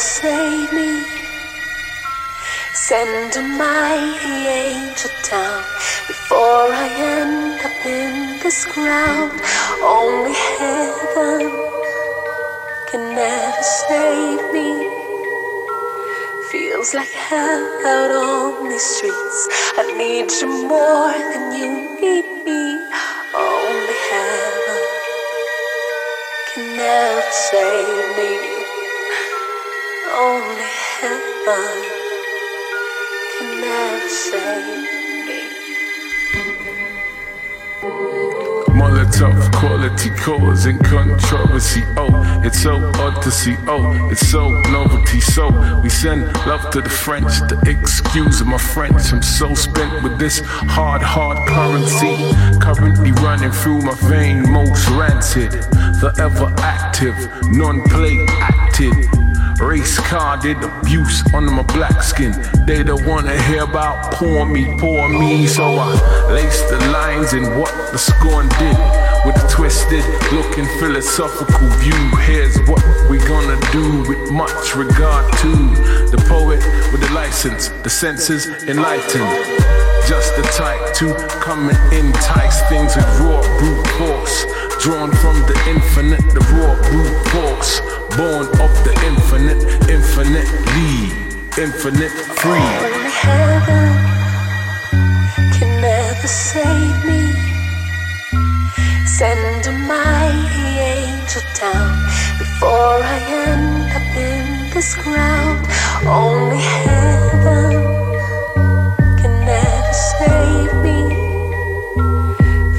save me. Send a mighty angel down before I end up in this ground. Only heaven can never save me. Feels like hell out on these streets. I need you more than you need me. Only heaven can never save me. Only heaven can never save me. Molotov quality causing controversy. Oh, it's so odd to see. Oh, it's so novelty. So we send love to the French. The excuse of my French. I'm so spent with this hard, hard currency. Currently running through my vein, most rancid. The ever active, non-play acted. Race carded abuse under my black skin. They don't wanna hear about poor me, poor me. So I lace the lines in what the scorn did. With a twisted looking philosophical view. Here's what we gonna do with much regard to the poet with the license, the senses enlightened. Just the type to come and entice things with raw brute force. Drawn from the infinite, the raw brute force. Born of the infinite, infinitely, infinite free. Only heaven can never save me. Send a mighty angel down before I end up in this ground. Only heaven can never save me.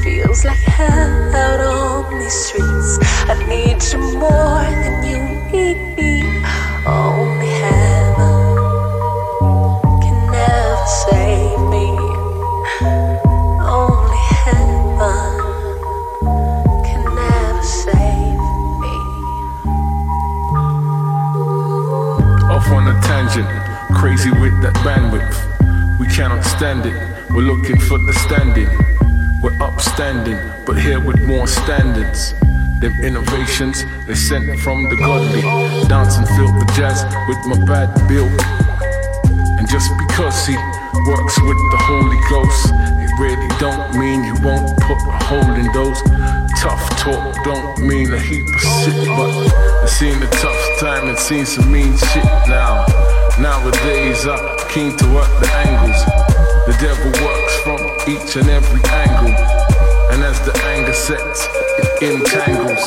Feels like hell out on these streets. I need you more than you. Only heaven can never save me. Only heaven can never save me. Off on a tangent, crazy with that bandwidth. We cannot stand it, we're looking for the standing. We're upstanding, but here with more standards. Them innovations they sent from the godly. Dancing filled the jazz with my bad bill. And just because he works with the Holy Ghost, it really don't mean you won't put a hole in those. Tough talk don't mean a heap of shit, but I've seen the tough time and seen some mean shit now. Nowadays I'm keen to work the angles. The devil works from each and every angle. And as the anger sets, entangles.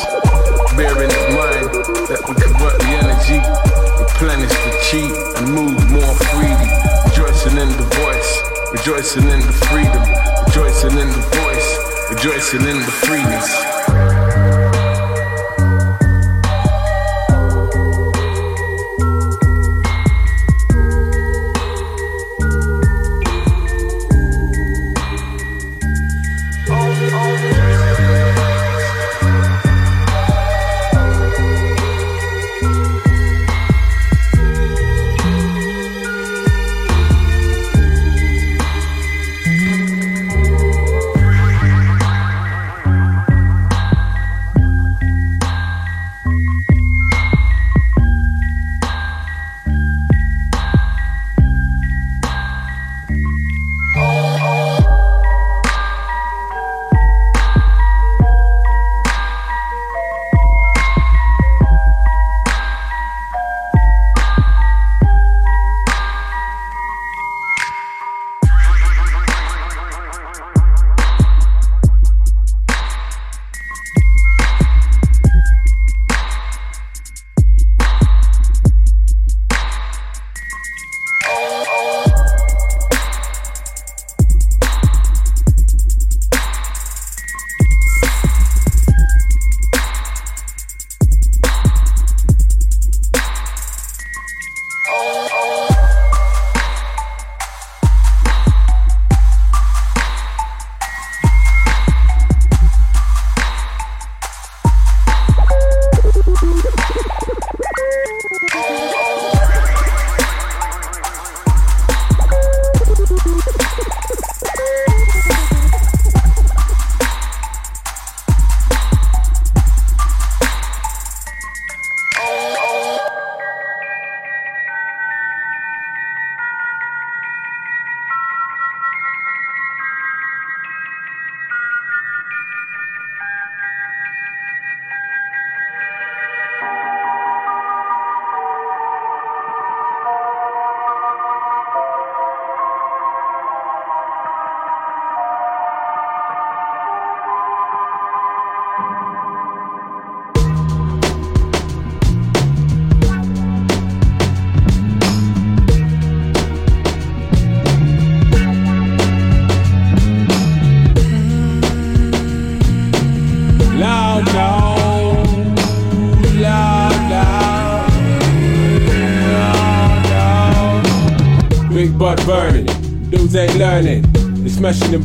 Bearing in mind that we convert the energy, replenish the chi, and move more freely. Rejoicing in the voice, rejoicing in the freedom, rejoicing in the voice, rejoicing in the freeness.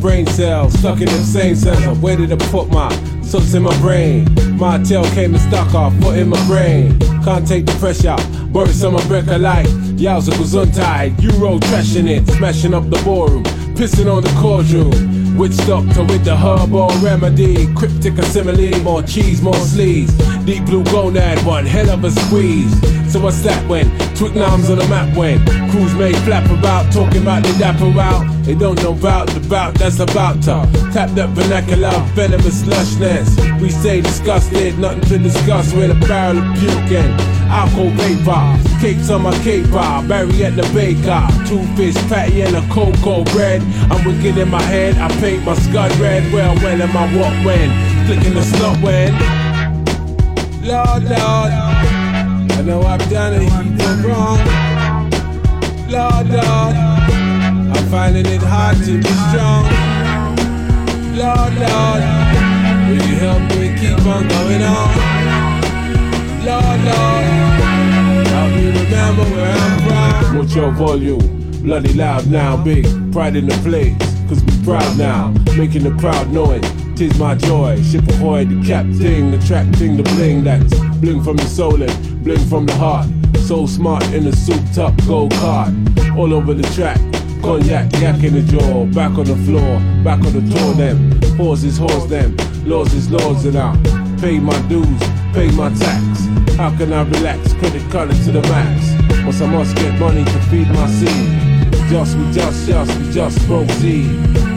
Brain cells, stuck in the same cells. Where did I put my sucks in my brain? My tail came and stuck off, foot in my brain. Can't take the pressure, Boris on my break alike. Yowza Gesundheit, Euro trashing it, smashing up the ballroom, pissing on the cordial. Witch doctor with the herbal remedy. Cryptic assimile, more cheese, more sleeves. Deep blue gonad, one hell of a squeeze. So what's that when? Twickenham's on the map when? Crews made flap about, talking about the dapper out. They don't know about the bout that's about to tap that vernacular, venomous lushness. We stay disgusted, nothing to discuss with a barrel of puking. Alcohol vapor, cakes on my cake bar, Barry at the baker. Two fish patty and a cocoa bread. I'm wicked in my head, I paint my scud red. Well, when am I what when? Flicking the slot when. Lord, Lord, I know I've done a heap of wrong. Lord, Lord, I'm finding it hard to be strong. Lord, Lord, will you help me keep on going on? Lord, Lord, help me remember where I'm from. What's your volume? Bloody loud now, big pride in the place cause we proud now, making the crowd it. Tis my joy, ship ahoy, the captain, attracting the bling that's bling from the soul and bling from the heart. So smart in a souped up gold card, all over the track. Cognac, yak in the jaw, back on the floor, back on the tour them. Horses, horse them, laws is laws and I pay my dues, pay my tax. How can I relax? Credit card to the max. Once I must get money to feed my seed. Just, we just, just, we just proceed.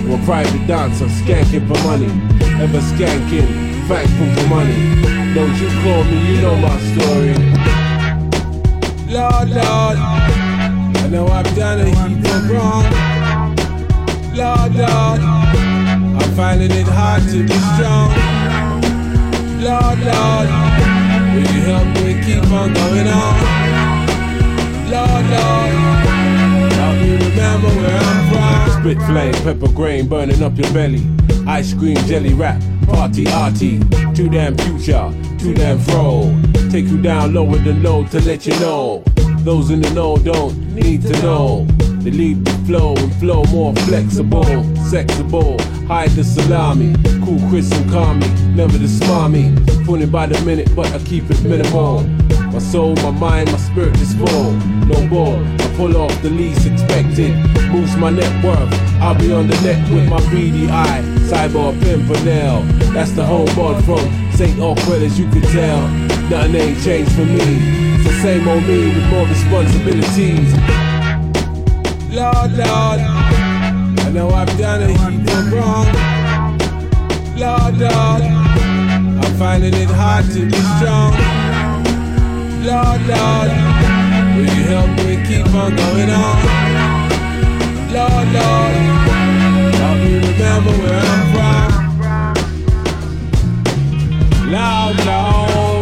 We're private dancer, skanking for money. Ever skanking, thankful for money. Don't you call me, you know my story. Lord, Lord, I know I've done a heap of wrong. Lord, Lord, I'm finding it hard to be strong. Lord, Lord, will you help me keep on going on? Lord, Lord help me remember where I'm from. Spit flame, pepper grain, burning up your belly. Ice cream, jelly wrap, party arty. Too damn future, too damn fro. Take you down lower than low to let you know. Those in the know don't need to know. They lead the flow and flow more flexible, sexable. Hide the salami, cool Chris and calm me, never the smarmy. Pulling by the minute, but I keep it minimal. My soul, my mind, my spirit is full. No more, I pull off the least expected. Boost my net worth. I'll be on the net with my beady eye. Cyber Pimpernel. That's the home homeboy from St. Alfred, as you can tell. Nothing ain't changed for me. Same old me with more responsibilities. Lord, Lord, I know I've done a heap of wrong. Lord, Lord, I'm finding it hard to be strong. Lord, Lord, will you help me keep on going on? Lord, Lord, help me remember where I'm from. Loud, loud.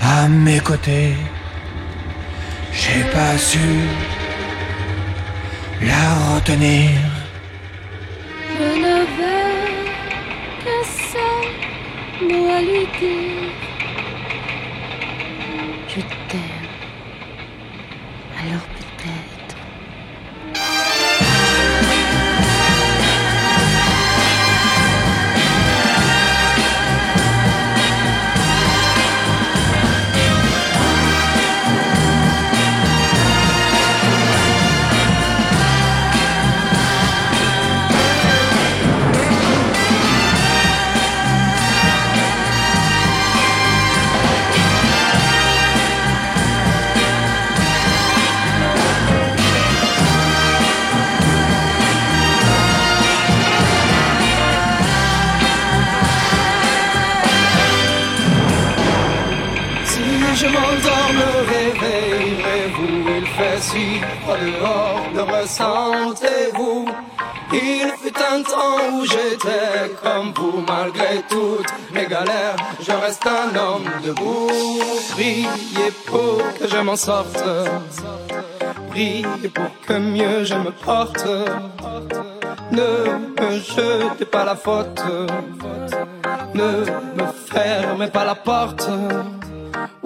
À mes côtés. J'ai pas su la retenir. Je n'avais qu'un seul mot à lui dire. Je t'aime. Dehors, le ressentez-vous Il fut un temps où j'étais comme vous Malgré toutes mes galères, je reste un homme debout. Priez pour que je m'en sorte. Priez pour que mieux je me porte. Ne me jetez pas la faute. Ne me fermez pas la porte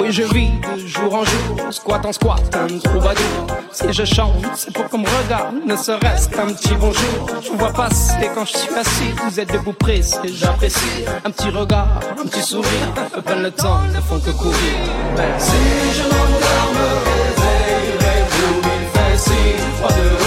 oui, je vis de jour en jour, squat en squat, un troubadour. Si je chante, c'est pour qu'on me regarde, ne serait-ce qu'un petit bonjour. Je vous vois passer quand je suis assis, vous êtes debout pressé, j'apprécie. Un petit regard, un petit sourire, peine le temps ne font que courir. Si je m'endors, me réveillerez-vous, il fait si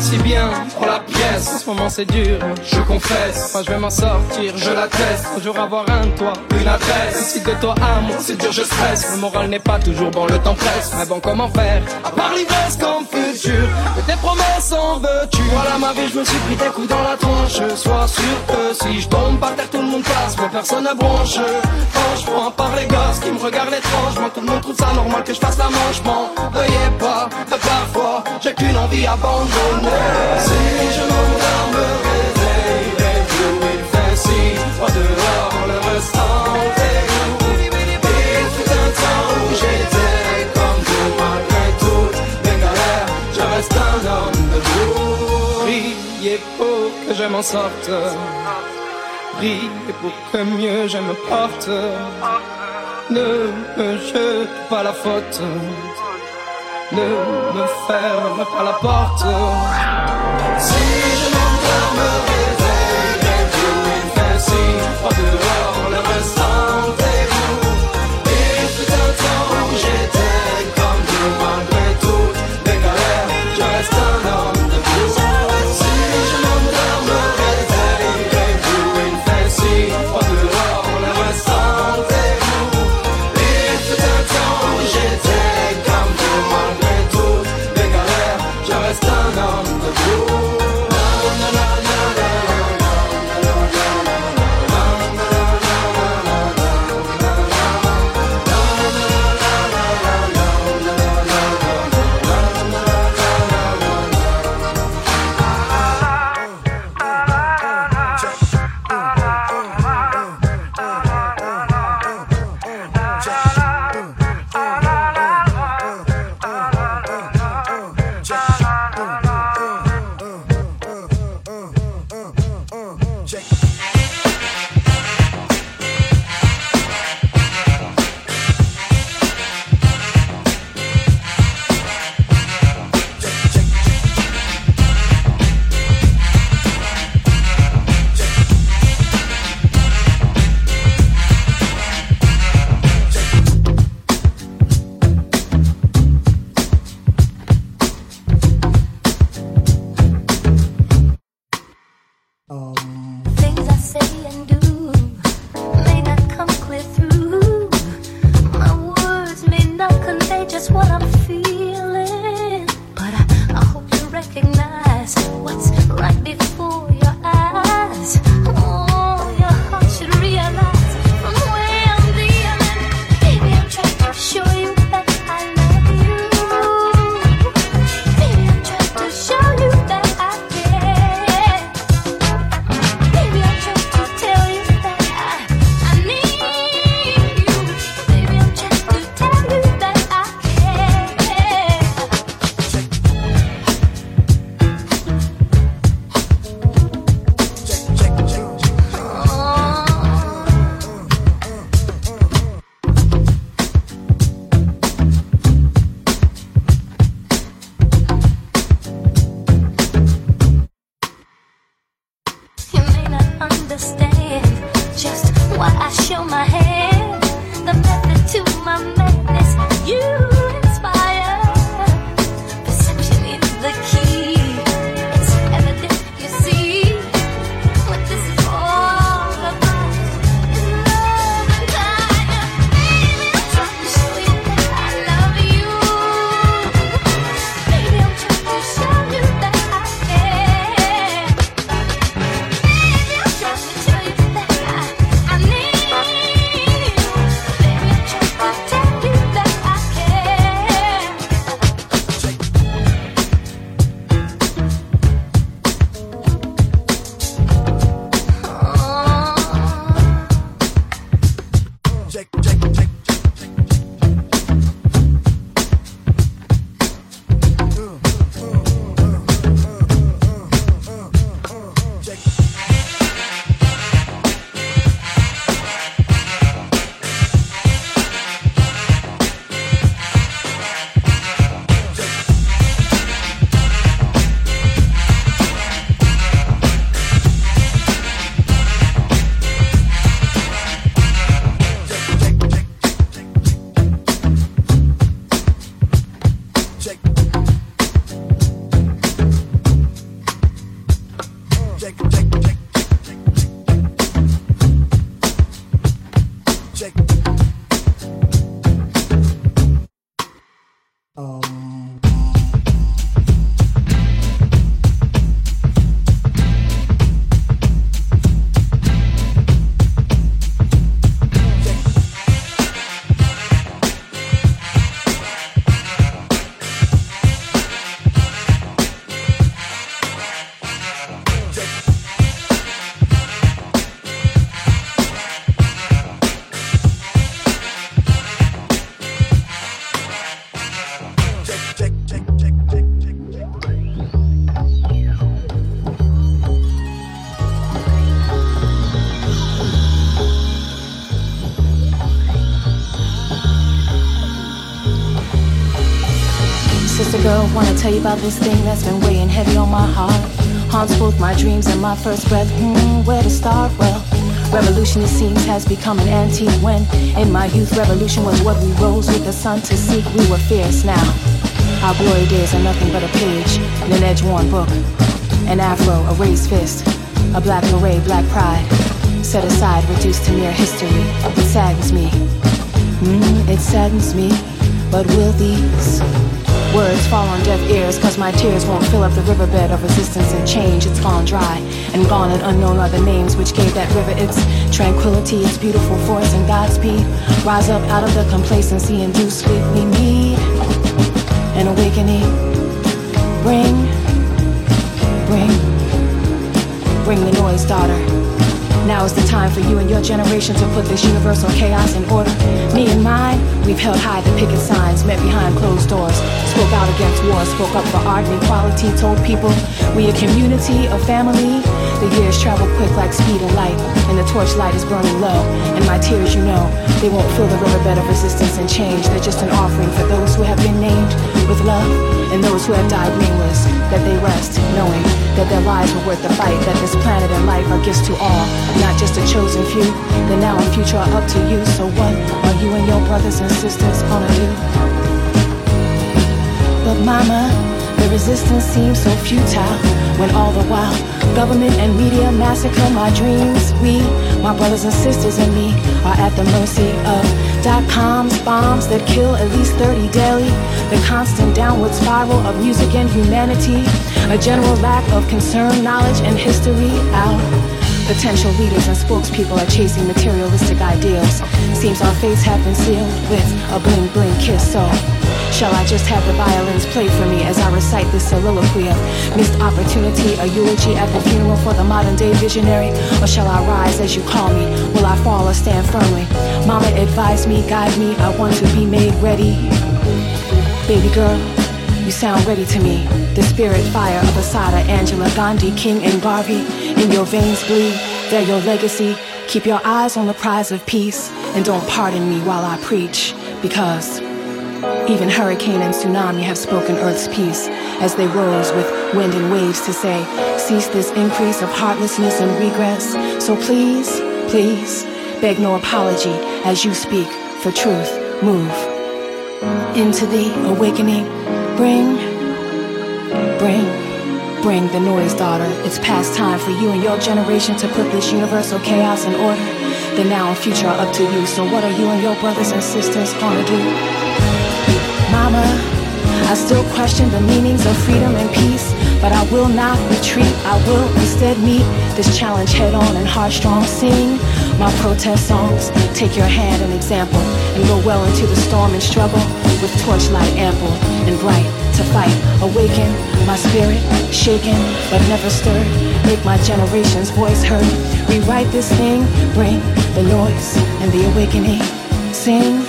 c'est bien. La pièce. En ce moment c'est dur, je confesse. Moi je vais m'en sortir, je l'atteste. Un jour avoir un toit, une adresse. Si de toi à moi c'est dur, je stresse. Le moral n'est pas toujours bon, le temps presse. Mais bon, comment faire? À part l'ivresse comme futur. Que tes promesses en veux-tu? Voilà ma vie, je me suis pris des coups dans la tronche. Sois sûr que si je tombe par terre, tout le monde passe. Mais personne ne bronche. Franchement, à part les gosses qui me regardent étrangement, tout le monde trouve ça normal que je fasse la manche. M'en veuillez pas, parfois j'ai qu'une envie abandonnée. Et je m'entends me réveiller, et d'où il fait si, en dehors on le reste. Bili bili bili, un temps où j'étais comme Dieu malgré tout, des galères, je reste un homme de vous. Priez pour que je m'en sorte, priez pour que mieux je me porte, ne me jete pas la faute ne me ferme pas la porte. Si je m'endors, about this thing that's been weighing heavy on my heart. Haunts both my dreams and my first breath. Hmm, where to start? Well, revolution it seems has become an antique. When in my youth, revolution was what we rose with the sun to seek. We were fierce now. Our glory days are nothing but a page in an edge-worn book. An afro, a raised fist, a black beret, black pride. Set aside, reduced to mere history. It saddens me. Mm, it saddens me. But will these Words fall on deaf ears, cause my tears won't fill up the riverbed of resistance and change. It's gone dry, and gone and unknown are the names which gave that river its tranquility, its beautiful force, and Godspeed. Rise up out of the complacency and do sweetly need an awakening. Bring, bring, bring the noise, daughter. Now is the time for you and your generation to put this universal chaos in order. Me and mine, we've held high the picket signs, met behind closed doors, spoke out against war, spoke up for art and equality, told people we a community, a family. The years travel quick like speed and light, and the torchlight is burning low. And my tears, you know, they won't fill the riverbed of resistance and change. They're just an offering for those who have been named with love, and those who have died nameless, that they rest, knowing that their lives were worth the fight, that this planet and life are gifts to all, not just a chosen few. The now and future are up to you, so what are you and your brothers and sisters gonna do? But mama, the resistance seems so futile when all the while government and media massacre my dreams. We, my brothers and sisters and me, are at the mercy of dot coms, bombs that kill at least 30 daily. The constant downward spiral of music and humanity. A general lack of concern, knowledge, and history. Our potential leaders and spokespeople are chasing materialistic ideals. Seems our fates have been sealed with a bling bling kiss. So. Shall I just have the violins play for me as I recite this soliloquy of missed opportunity, a eulogy at the funeral for the modern day visionary? Or shall I rise as you call me? Will I fall or stand firmly? Mama, advise me, guide me, I want to be made ready. Baby girl, you sound ready to me. The spirit fire of Assata, Angela, Gandhi, King, and Garvey. In your veins bleed, they're your legacy. Keep your eyes on the prize of peace, and don't pardon me while I preach, because even hurricane and tsunami have spoken Earth's peace as they rose with wind and waves to say, Cease this increase of heartlessness and regress. So please, please, beg no apology as you speak for truth. Move into the awakening. Bring, bring, bring the noise, daughter. It's past time for you and your generation to put this universal chaos in order. The now and future are up to you. So what are you and your brothers and sisters gonna do? Mama, I still question the meanings of freedom and peace, but I will not retreat. I will instead meet this challenge head on and heart strong. Sing my protest songs. Take your hand and example, and go well into the storm and struggle with torchlight ample and bright to fight. Awaken my spirit, shaken but never stirred. Make my generation's voice heard. Rewrite this thing, bring the noise and the awakening. Sing,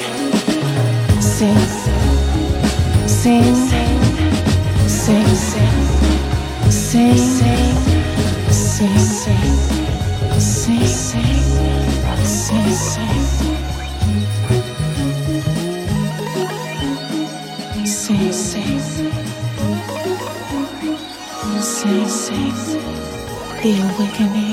sing, the awakening.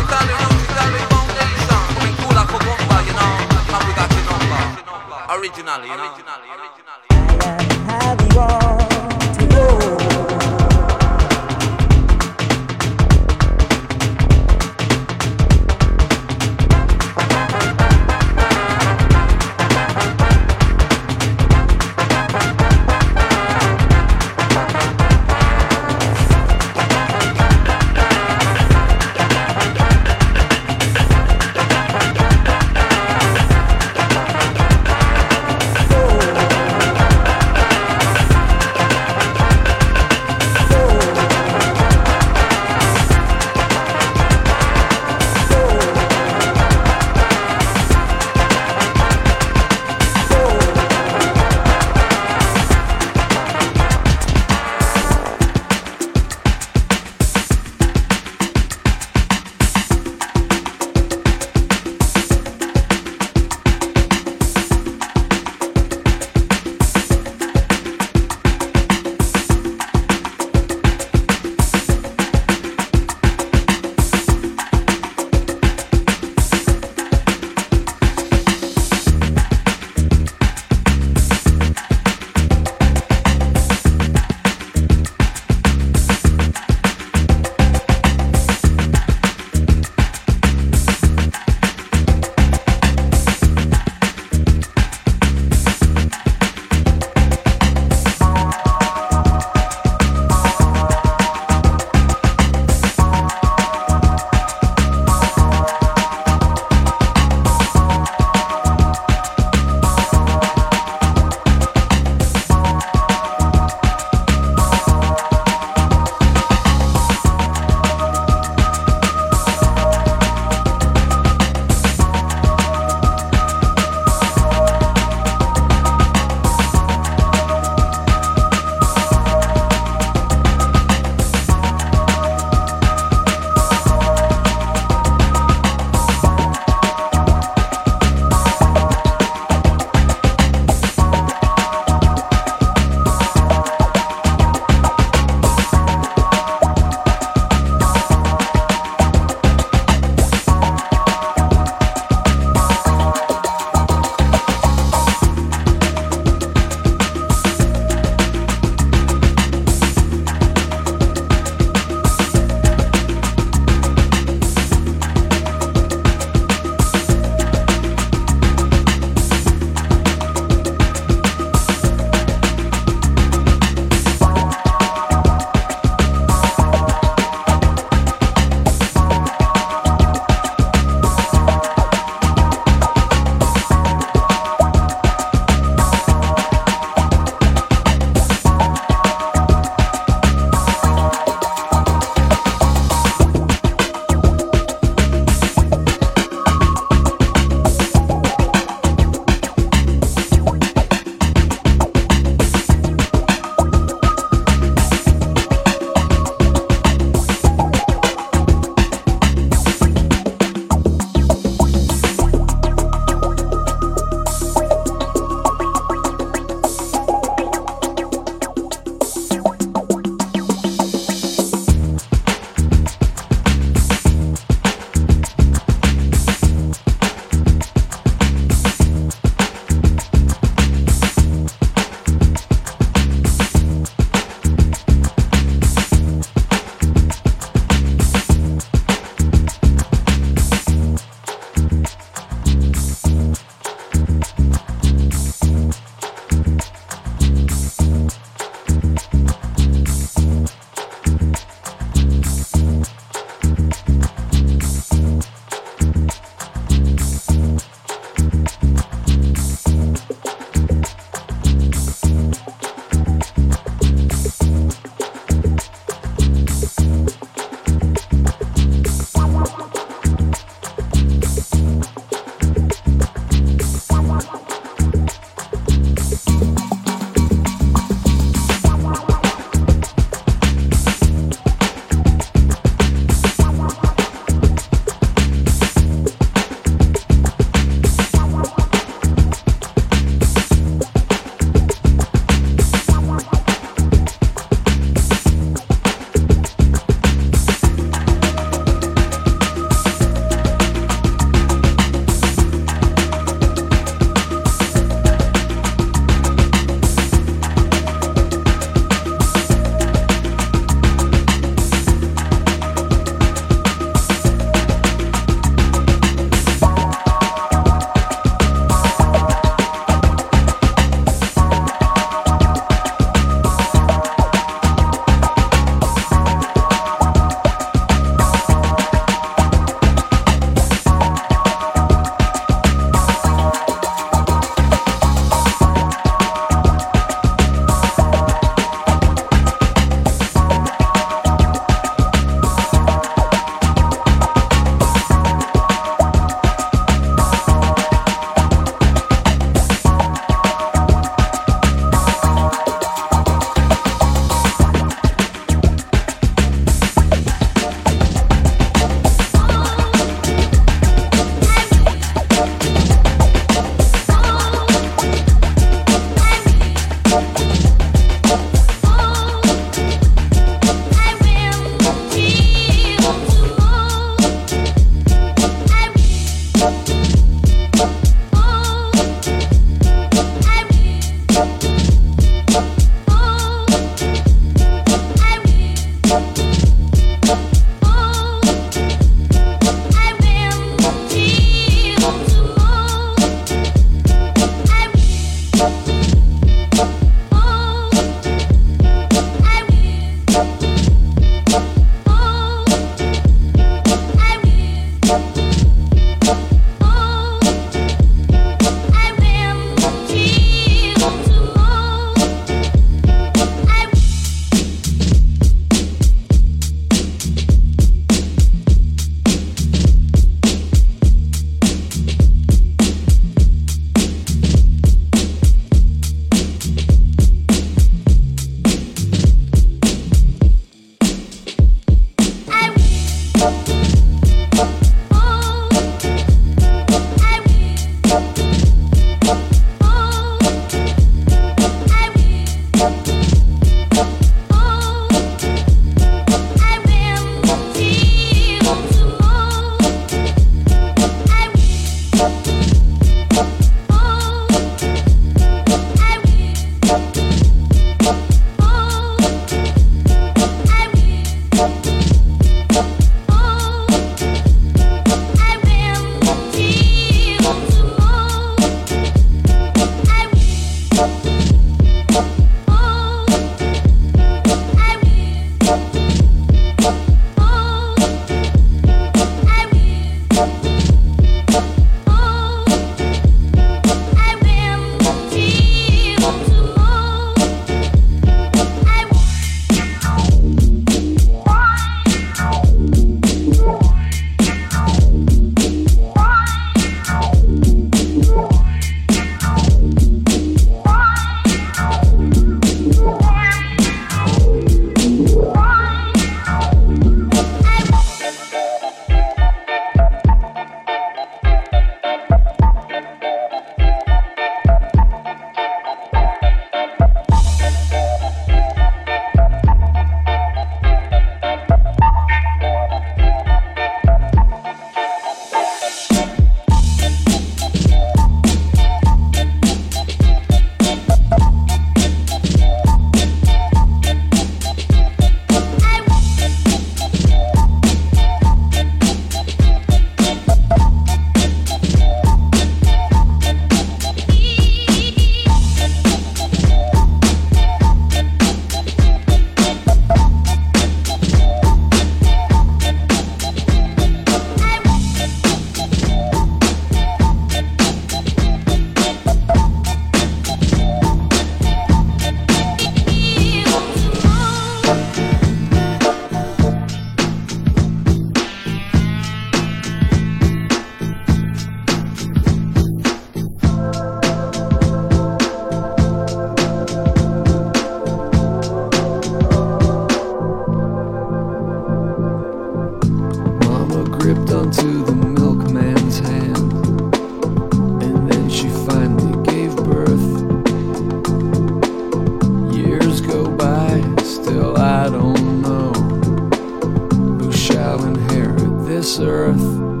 this earth.